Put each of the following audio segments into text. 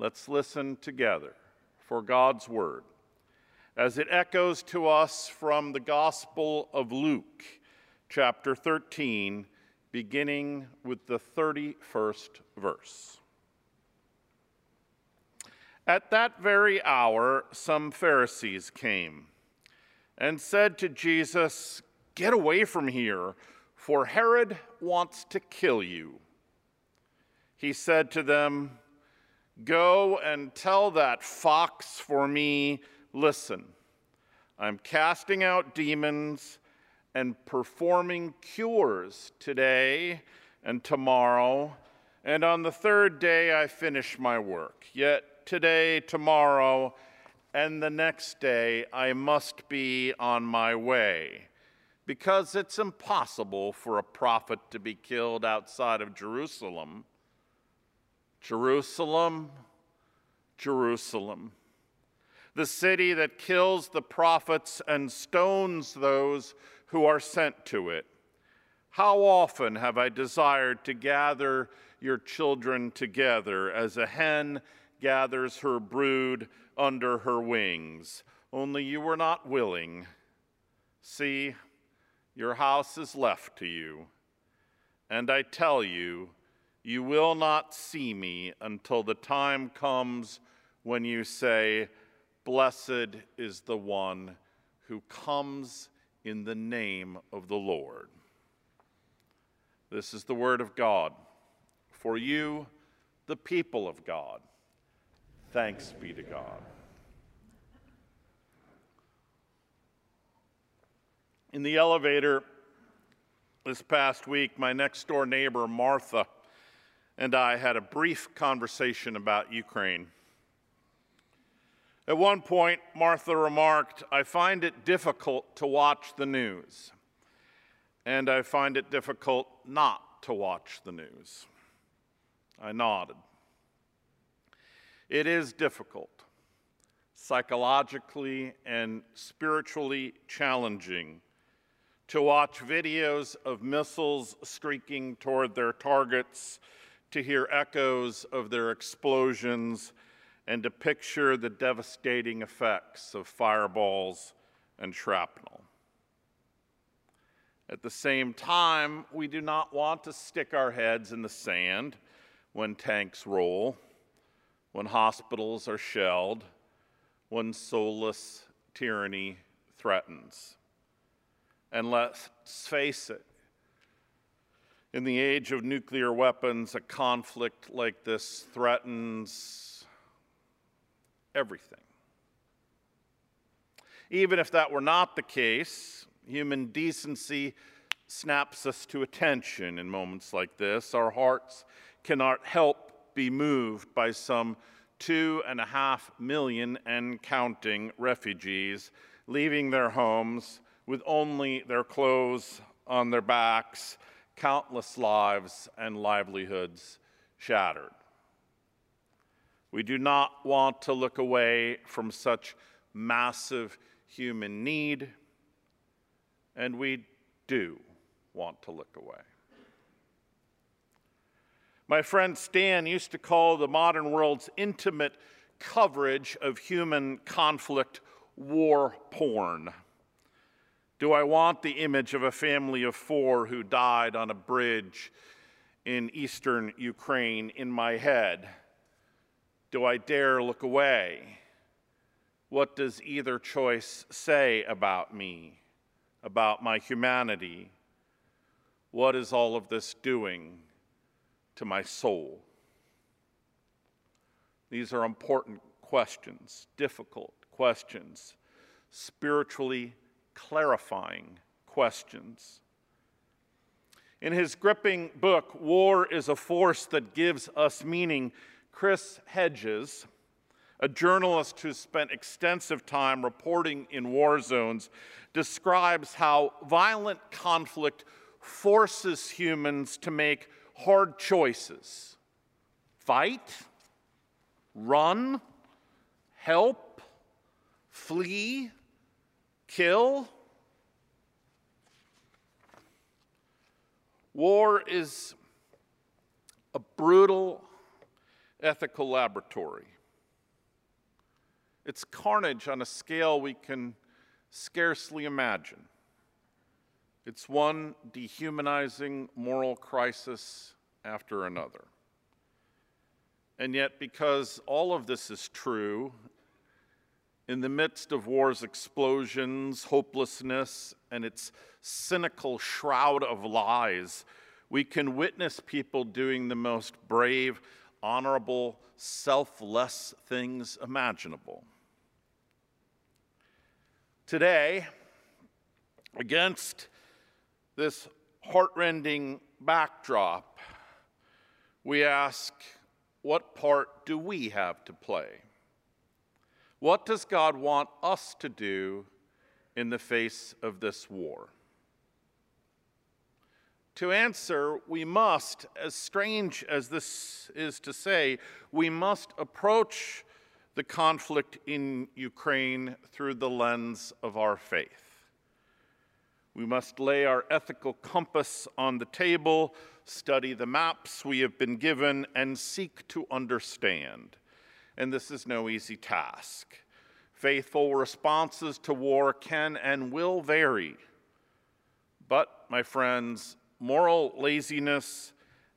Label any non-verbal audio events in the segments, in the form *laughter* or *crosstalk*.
Let's listen together for God's word as it echoes to us from the Gospel of Luke, chapter 13, beginning with the 31st verse. At that very hour, some Pharisees came and said to Jesus, Get away from here, for Herod wants to kill you. He said to them, Go and tell that fox for me, listen, I'm casting out demons and performing cures today and tomorrow, and on the third day I finish my work. Yet today, tomorrow, and the next day I must be on my way, because it's impossible for a prophet to be killed outside of Jerusalem. Jerusalem, Jerusalem, the city that kills the prophets and stones those who are sent to it. How often have I desired to gather your children together as a hen gathers her brood under her wings, only you were not willing. See, your house is left to you. And I tell you, you will not see me until the time comes when you say, Blessed is the one who comes in the name of the Lord. This is the word of God. For you, the people of God, thanks be to God. In the elevator this past week, my next door neighbor, Martha, and I had a brief conversation about Ukraine. At one point, Martha remarked, I find it difficult to watch the news, and I find it difficult not to watch the news. I nodded. It is difficult, psychologically and spiritually challenging to watch videos of missiles streaking toward their targets to hear echoes of their explosions and to picture the devastating effects of fireballs and shrapnel. At the same time, we do not want to stick our heads in the sand when tanks roll, when hospitals are shelled, when soulless tyranny threatens. And let's face it, in the age of nuclear weapons, a conflict like this threatens everything. Even if that were not the case, human decency snaps us to attention in moments like this. Our hearts cannot help be moved by some two and a half million and counting refugees leaving their homes with only their clothes on their backs countless lives and livelihoods shattered. We do not want to look away from such massive human need, and we do want to look away. My friend Stan used to call the modern world's intimate coverage of human conflict war porn. Do I want the image of a family of four who died on a bridge in eastern Ukraine in my head? Do I dare look away? What does either choice say about me, about my humanity? What is all of this doing to my soul? These are important questions, difficult questions, spiritually clarifying questions. In his gripping book, War is a Force That Gives Us Meaning, Chris Hedges, a journalist who spent extensive time reporting in war zones, describes how violent conflict forces humans to make hard choices fight, run, help, flee, kill. War is a brutal ethical laboratory. It's carnage on a scale we can scarcely imagine. It's one dehumanizing moral crisis after another. And yet, because all of this is true, in the midst of war's explosions, hopelessness, and its cynical shroud of lies, we can witness people doing the most brave, honorable, selfless things imaginable. Today, against this heartrending backdrop, we ask, what part do we have to play? What does God want us to do in the face of this war? To answer, we must, as strange as this is to say, we must approach the conflict in Ukraine through the lens of our faith. We must lay our ethical compass on the table, study the maps we have been given, and seek to understand. And this is no easy task. Faithful responses to war can and will vary. But, my friends, moral laziness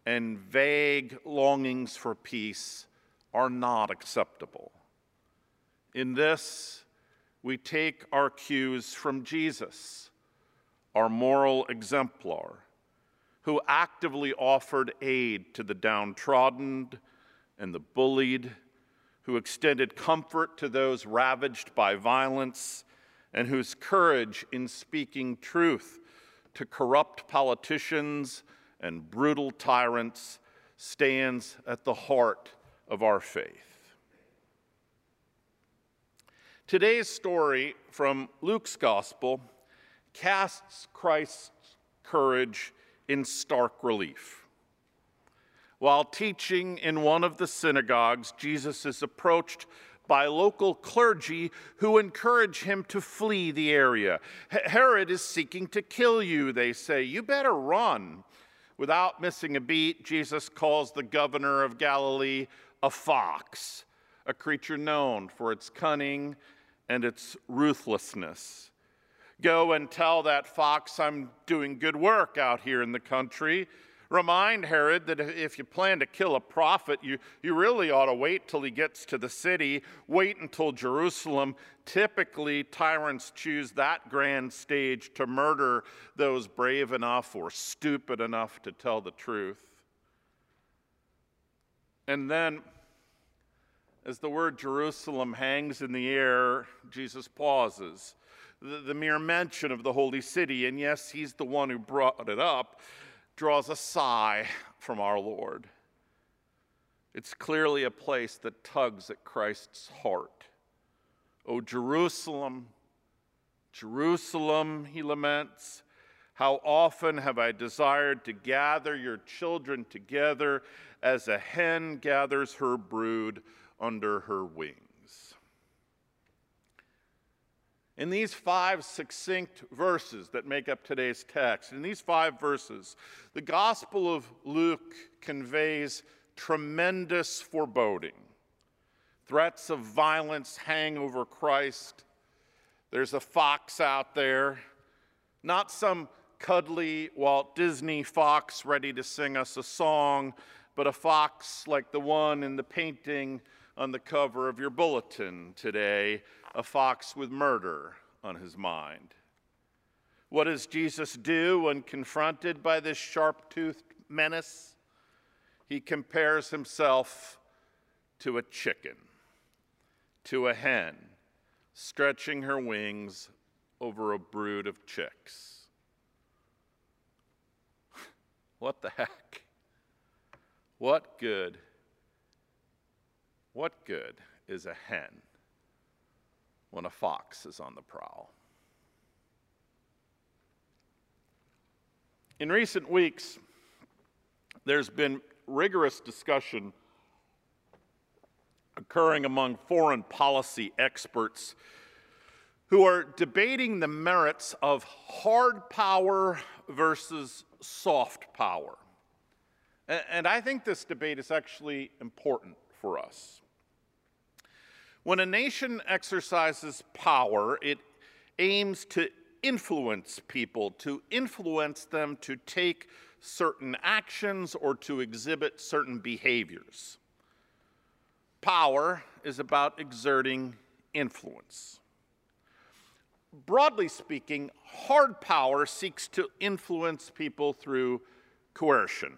and vague longings for peace are not acceptable. In this, we take our cues from Jesus, our moral exemplar, who actively offered aid to the downtrodden and the bullied, who extended comfort to those ravaged by violence, and whose courage in speaking truth to corrupt politicians and brutal tyrants stands at the heart of our faith. Today's story from Luke's Gospel casts Christ's courage in stark relief. While teaching in one of the synagogues, Jesus is approached by local clergy who encourage him to flee the area. Herod is seeking to kill you, they say. You better run. Without missing a beat, Jesus calls the governor of Galilee a fox, a creature known for its cunning and its ruthlessness. Go and tell that fox I'm doing good work out here in the country Remind Herod that if you plan to kill a prophet, you, you really ought to wait till he gets to the city, wait until Jerusalem. Typically, tyrants choose that grand stage to murder those brave enough or stupid enough to tell the truth. And then, as the word Jerusalem hangs in the air, Jesus pauses. The, the mere mention of the holy city, and yes, he's the one who brought it up draws a sigh from our Lord. It's clearly a place that tugs at Christ's heart. Oh, Jerusalem, Jerusalem, he laments, how often have I desired to gather your children together as a hen gathers her brood under her wings. In these five succinct verses that make up today's text, in these five verses, the Gospel of Luke conveys tremendous foreboding. Threats of violence hang over Christ. There's a fox out there, not some cuddly Walt Disney fox ready to sing us a song, but a fox like the one in the painting on the cover of your bulletin today a fox with murder on his mind. What does Jesus do when confronted by this sharp toothed menace? He compares himself to a chicken, to a hen, stretching her wings over a brood of chicks. *laughs* What the heck? What good? What good is a hen when a fox is on the prowl? In recent weeks, there's been rigorous discussion occurring among foreign policy experts who are debating the merits of hard power versus soft power. And I think this debate is actually important for us. When a nation exercises power, it aims to influence people, to influence them to take certain actions or to exhibit certain behaviors. Power is about exerting influence. Broadly speaking, hard power seeks to influence people through coercion,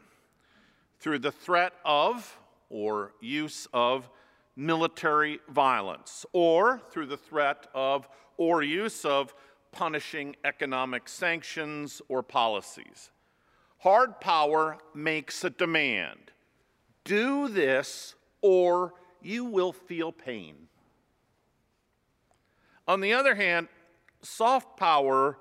through the threat of or use of military violence, or through the threat of or use of punishing economic sanctions or policies. Hard power makes a demand do this or you will feel pain. On the other hand, soft power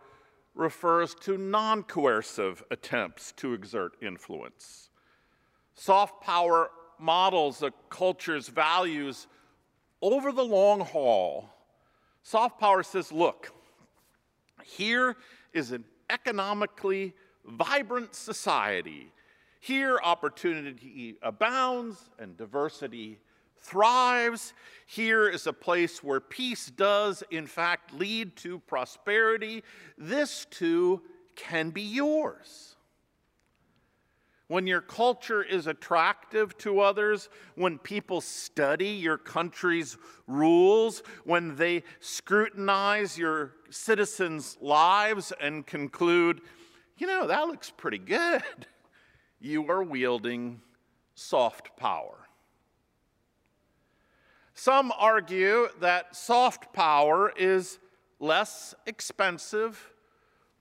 refers to non coercive attempts to exert influence. Soft power models a culture's values over the long haul. Soft power says, look, here is an economically vibrant society. Here, opportunity abounds and diversity thrives. Here is a place where peace does, in fact, lead to prosperity. This too can be yours when your culture is attractive to others, when people study your country's rules, when they scrutinize your citizens' lives and conclude, you know, that looks pretty good, *laughs* you are wielding soft power. Some argue that soft power is less expensive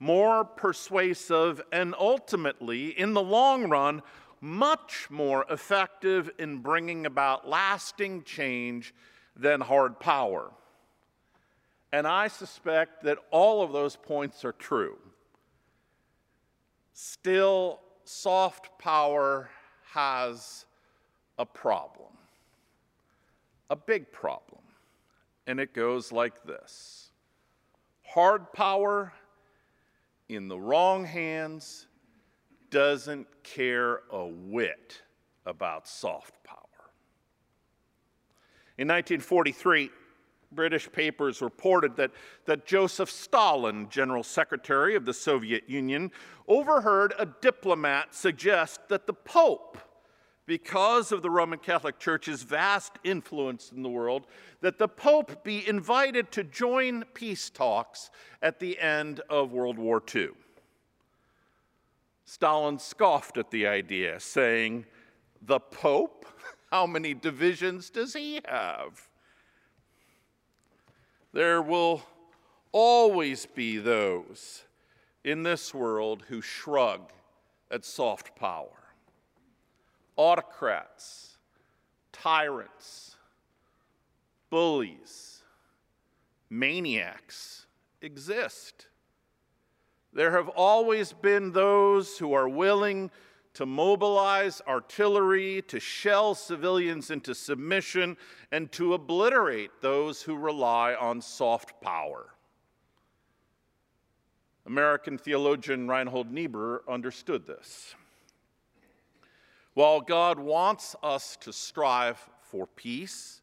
more persuasive, and ultimately, in the long run, much more effective in bringing about lasting change than hard power. And I suspect that all of those points are true. Still, soft power has a problem, a big problem. And it goes like this hard power in the wrong hands doesn't care a whit about soft power. In 1943, British papers reported that, that Joseph Stalin, General Secretary of the Soviet Union, overheard a diplomat suggest that the Pope because of the Roman Catholic Church's vast influence in the world, that the Pope be invited to join peace talks at the end of World War II. Stalin scoffed at the idea, saying, The Pope? *laughs* How many divisions does he have? There will always be those in this world who shrug at soft power autocrats, tyrants, bullies, maniacs exist. There have always been those who are willing to mobilize artillery, to shell civilians into submission, and to obliterate those who rely on soft power. American theologian Reinhold Niebuhr understood this. While God wants us to strive for peace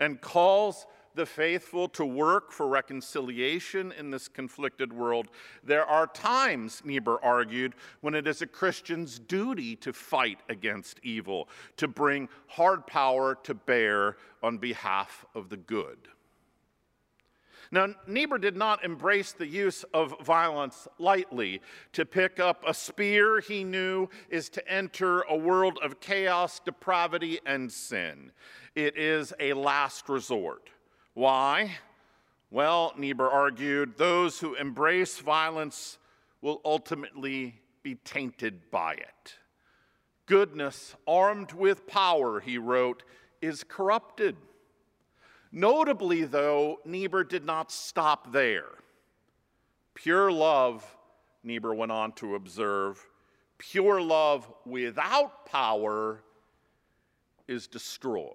and calls the faithful to work for reconciliation in this conflicted world, there are times, Niebuhr argued, when it is a Christian's duty to fight against evil, to bring hard power to bear on behalf of the good. Now, Niebuhr did not embrace the use of violence lightly. To pick up a spear, he knew, is to enter a world of chaos, depravity, and sin. It is a last resort. Why? Well, Niebuhr argued, those who embrace violence will ultimately be tainted by it. Goodness, armed with power, he wrote, is corrupted. Notably, though, Niebuhr did not stop there. Pure love, Niebuhr went on to observe, pure love without power is destroyed.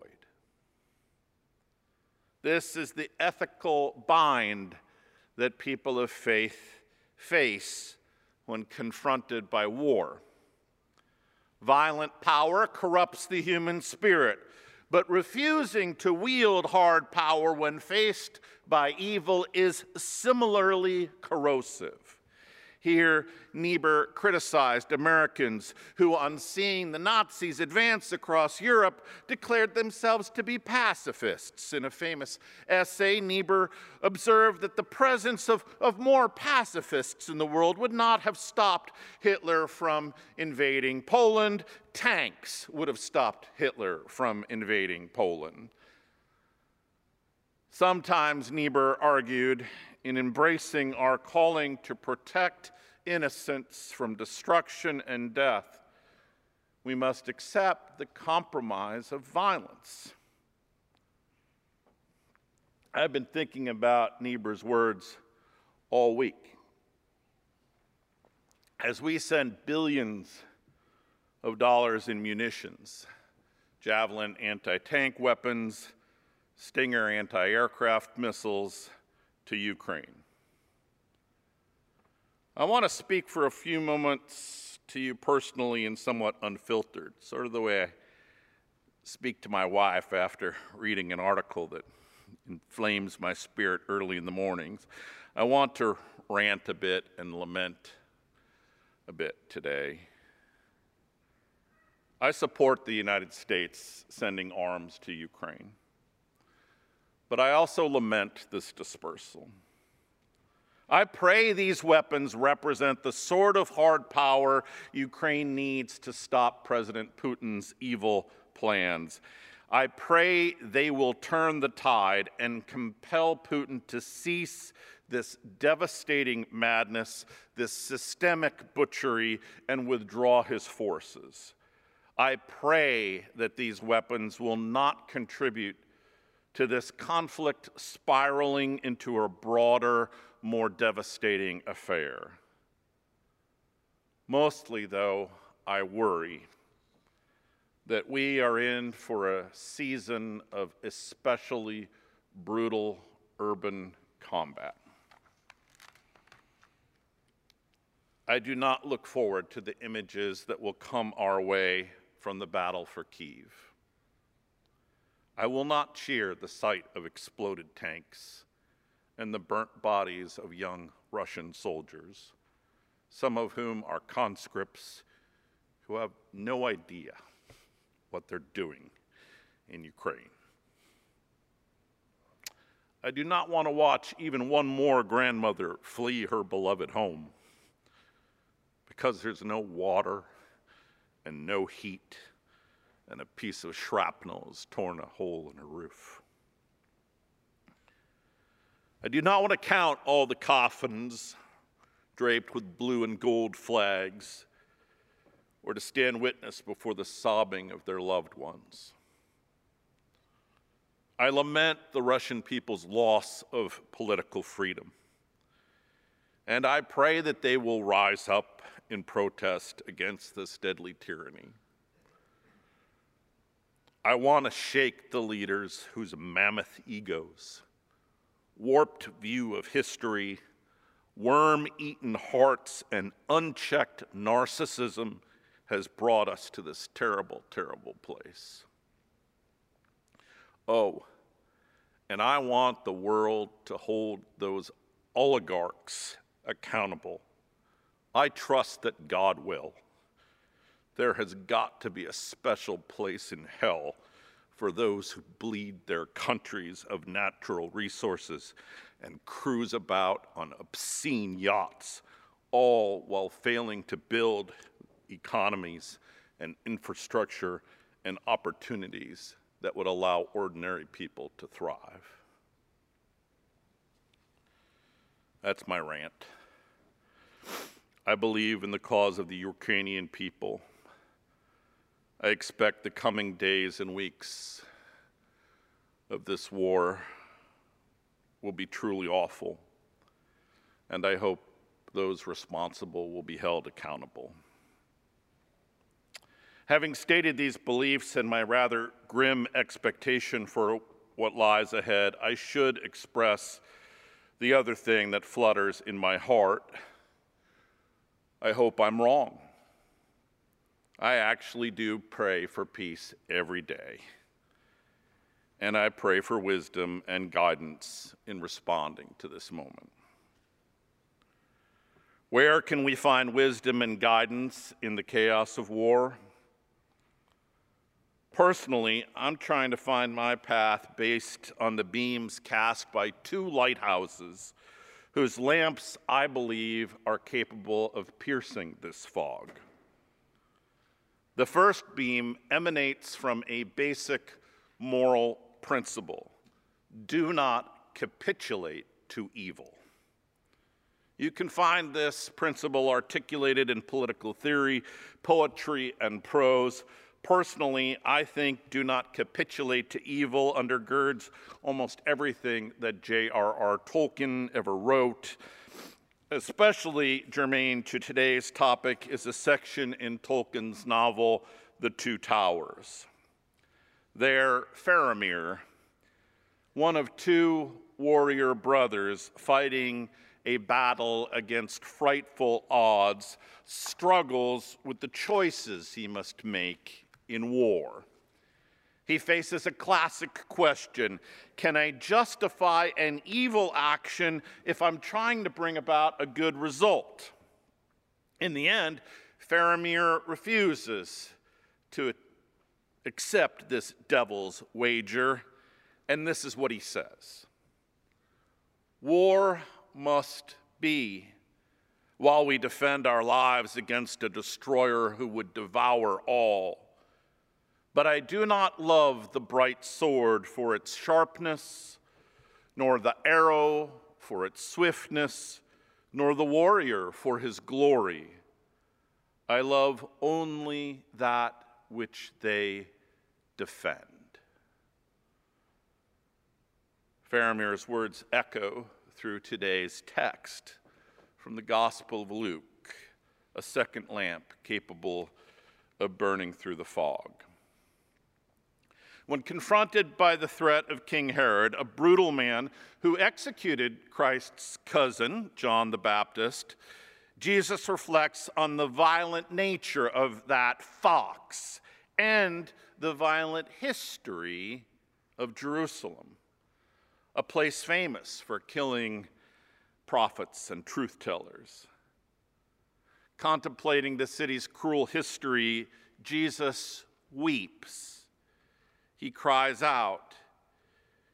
This is the ethical bind that people of faith face when confronted by war. Violent power corrupts the human spirit, but refusing to wield hard power when faced by evil is similarly corrosive. Here, Niebuhr criticized Americans who, on seeing the Nazis advance across Europe, declared themselves to be pacifists. In a famous essay, Niebuhr observed that the presence of, of more pacifists in the world would not have stopped Hitler from invading Poland. Tanks would have stopped Hitler from invading Poland. Sometimes Niebuhr argued in embracing our calling to protect innocence from destruction and death, we must accept the compromise of violence. I've been thinking about Niebuhr's words all week. As we send billions of dollars in munitions, Javelin anti tank weapons, Stinger anti aircraft missiles to Ukraine. I want to speak for a few moments to you personally and somewhat unfiltered, sort of the way I speak to my wife after reading an article that inflames my spirit early in the mornings. I want to rant a bit and lament a bit today. I support the United States sending arms to Ukraine, but I also lament this dispersal. I pray these weapons represent the sort of hard power Ukraine needs to stop President Putin's evil plans. I pray they will turn the tide and compel Putin to cease this devastating madness, this systemic butchery, and withdraw his forces. I pray that these weapons will not contribute to this conflict spiraling into a broader, more devastating affair. Mostly, though, I worry that we are in for a season of especially brutal urban combat. I do not look forward to the images that will come our way from the battle for Kiev. I will not cheer the sight of exploded tanks and the burnt bodies of young Russian soldiers, some of whom are conscripts who have no idea what they're doing in Ukraine. I do not want to watch even one more grandmother flee her beloved home because there's no water and no heat, and a piece of shrapnel has torn a hole in her roof. I do not want to count all the coffins draped with blue and gold flags or to stand witness before the sobbing of their loved ones. I lament the Russian people's loss of political freedom. And I pray that they will rise up in protest against this deadly tyranny. I want to shake the leaders whose mammoth egos warped view of history, worm eaten hearts, and unchecked narcissism has brought us to this terrible, terrible place. Oh, and I want the world to hold those oligarchs accountable. I trust that God will. There has got to be a special place in hell for those who bleed their countries of natural resources and cruise about on obscene yachts, all while failing to build economies and infrastructure and opportunities that would allow ordinary people to thrive. That's my rant. I believe in the cause of the Ukrainian people. I expect the coming days and weeks of this war will be truly awful, and I hope those responsible will be held accountable. Having stated these beliefs and my rather grim expectation for what lies ahead, I should express the other thing that flutters in my heart. I hope I'm wrong. I actually do pray for peace every day. And I pray for wisdom and guidance in responding to this moment. Where can we find wisdom and guidance in the chaos of war? Personally, I'm trying to find my path based on the beams cast by two lighthouses whose lamps, I believe, are capable of piercing this fog. The first beam emanates from a basic moral principle do not capitulate to evil. You can find this principle articulated in political theory, poetry, and prose. Personally, I think do not capitulate to evil undergirds almost everything that J.R.R. Tolkien ever wrote. Especially germane to today's topic is a section in Tolkien's novel, The Two Towers. There, Faramir, one of two warrior brothers fighting a battle against frightful odds, struggles with the choices he must make in war. He faces a classic question Can I justify an evil action if I'm trying to bring about a good result? In the end, Faramir refuses to accept this devil's wager, and this is what he says War must be while we defend our lives against a destroyer who would devour all. But I do not love the bright sword for its sharpness, nor the arrow for its swiftness, nor the warrior for his glory. I love only that which they defend. Faramir's words echo through today's text from the Gospel of Luke, a second lamp capable of burning through the fog. When confronted by the threat of King Herod, a brutal man who executed Christ's cousin, John the Baptist, Jesus reflects on the violent nature of that fox and the violent history of Jerusalem a place famous for killing prophets and truth tellers. Contemplating the city's cruel history, Jesus weeps. He cries out.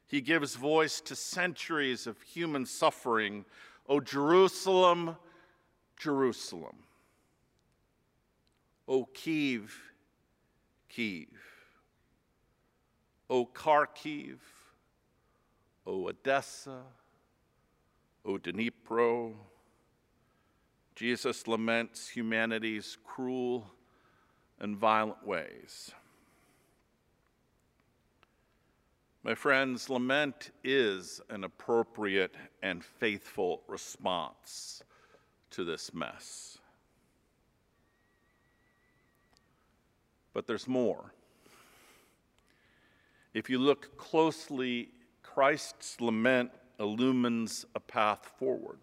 He gives voice to centuries of human suffering. O Jerusalem, Jerusalem. O Kiev, Kiev. O Kharkiv, O Odessa, O Dnipro. Jesus laments humanity's cruel and violent ways. My friends, lament is an appropriate and faithful response to this mess. But there's more. If you look closely Christ's lament illumines a path forward.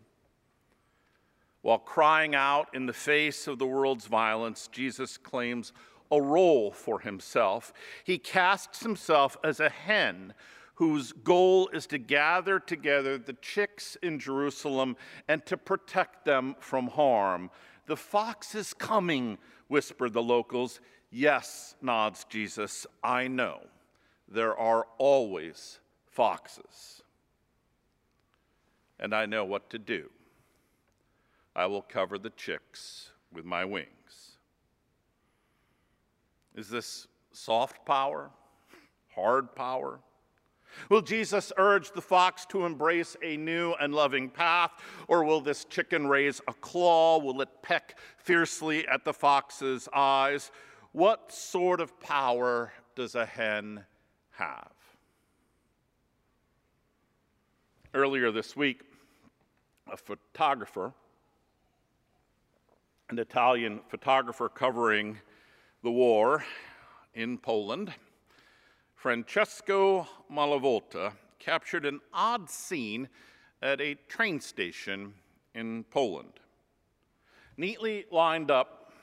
While crying out in the face of the world's violence, Jesus claims a role for himself. He casts himself as a hen whose goal is to gather together the chicks in Jerusalem and to protect them from harm. The fox is coming, whisper the locals. Yes, nods Jesus, I know. There are always foxes. And I know what to do. I will cover the chicks with my wings. Is this soft power? Hard power? Will Jesus urge the fox to embrace a new and loving path, or will this chicken raise a claw? Will it peck fiercely at the fox's eyes? What sort of power does a hen have? Earlier this week, a photographer, an Italian photographer covering the war in Poland, Francesco Malavolta captured an odd scene at a train station in Poland. Neatly lined up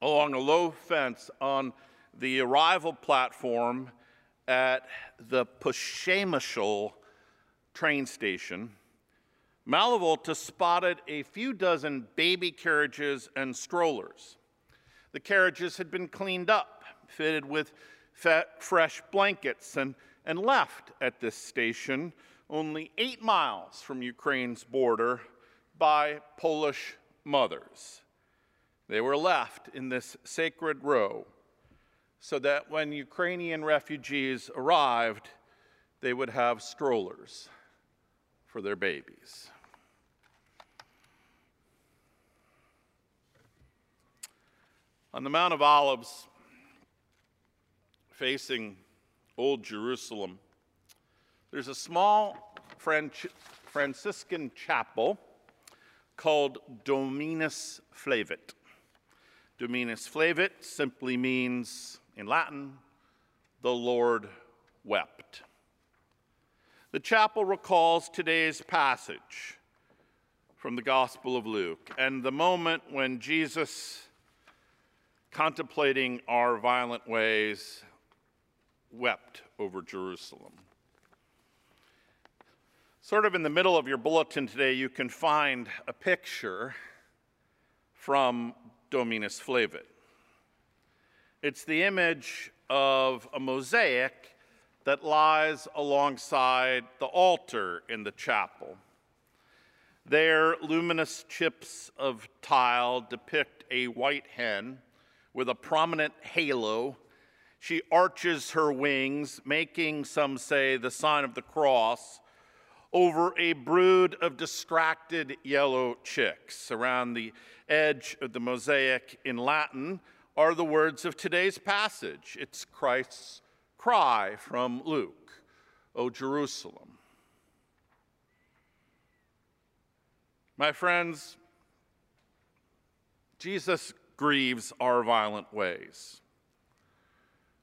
along a low fence on the arrival platform at the Przemysl train station, Malavolta spotted a few dozen baby carriages and strollers. The carriages had been cleaned up, fitted with fresh blankets and, and left at this station, only eight miles from Ukraine's border, by Polish mothers. They were left in this sacred row so that when Ukrainian refugees arrived, they would have strollers for their babies. On the Mount of Olives, facing Old Jerusalem, there's a small Franciscan chapel called Dominus Flevit. Dominus Flevit simply means, in Latin, the Lord wept. The chapel recalls today's passage from the Gospel of Luke and the moment when Jesus, contemplating our violent ways, wept over Jerusalem. Sort of in the middle of your bulletin today, you can find a picture from Dominus Flevit. It's the image of a mosaic that lies alongside the altar in the chapel. There, luminous chips of tile depict a white hen with a prominent halo she arches her wings, making, some say, the sign of the cross over a brood of distracted yellow chicks. Around the edge of the mosaic in Latin are the words of today's passage. It's Christ's cry from Luke, O Jerusalem. My friends, Jesus grieves our violent ways.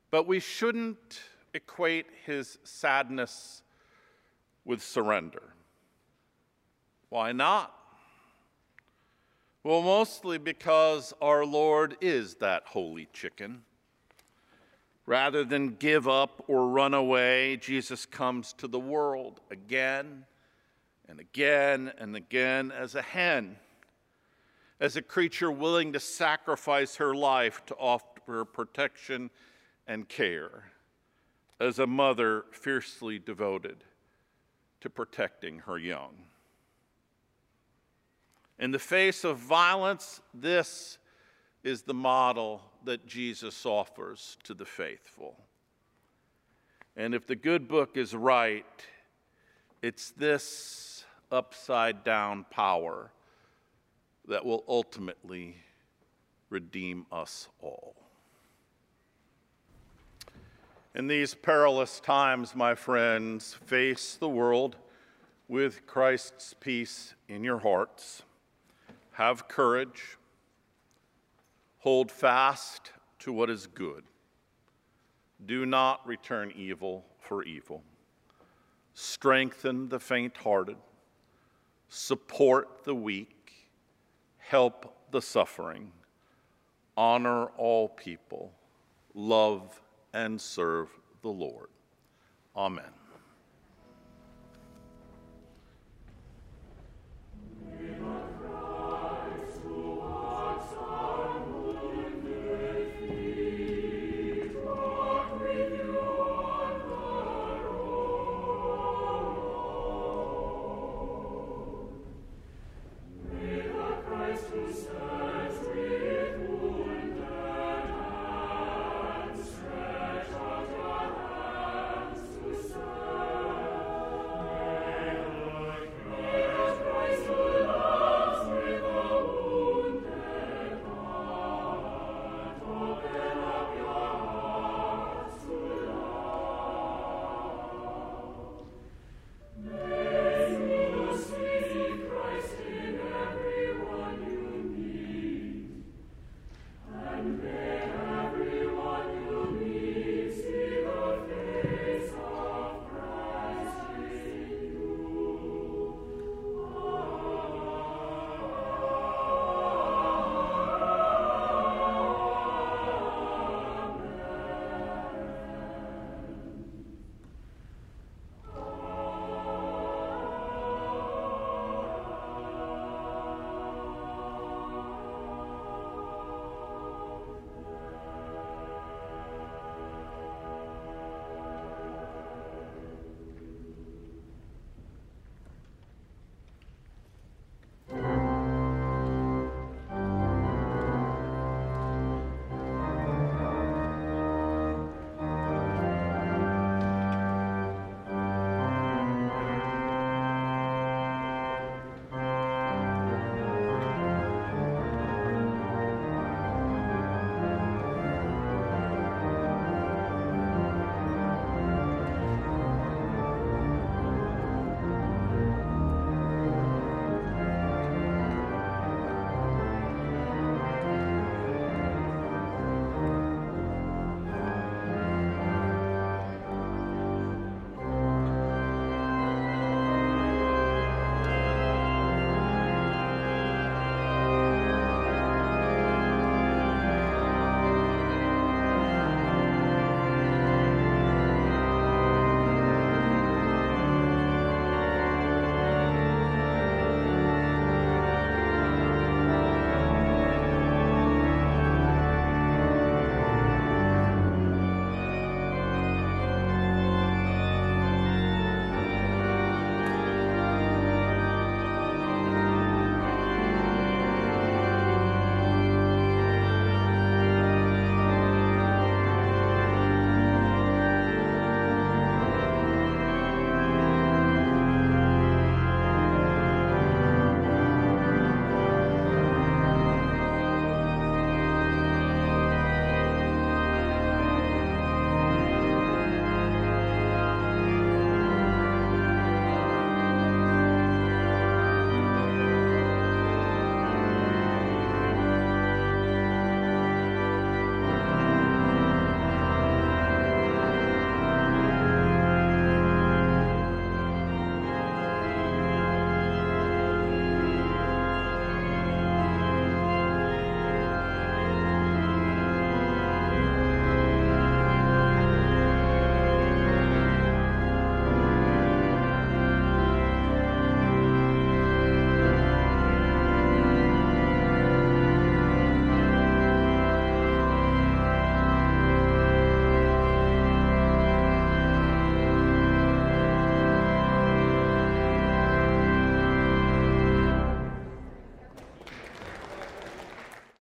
But we shouldn't equate his sadness with surrender. Why not? Well, mostly because our Lord is that holy chicken. Rather than give up or run away, Jesus comes to the world again and again and again as a hen, as a creature willing to sacrifice her life to offer protection and care as a mother fiercely devoted to protecting her young. In the face of violence, this is the model that Jesus offers to the faithful. And if the good book is right, it's this upside down power that will ultimately redeem us all. In these perilous times, my friends, face the world with Christ's peace in your hearts. Have courage. Hold fast to what is good. Do not return evil for evil. Strengthen the faint hearted. Support the weak. Help the suffering. Honor all people. Love and serve the Lord. Amen.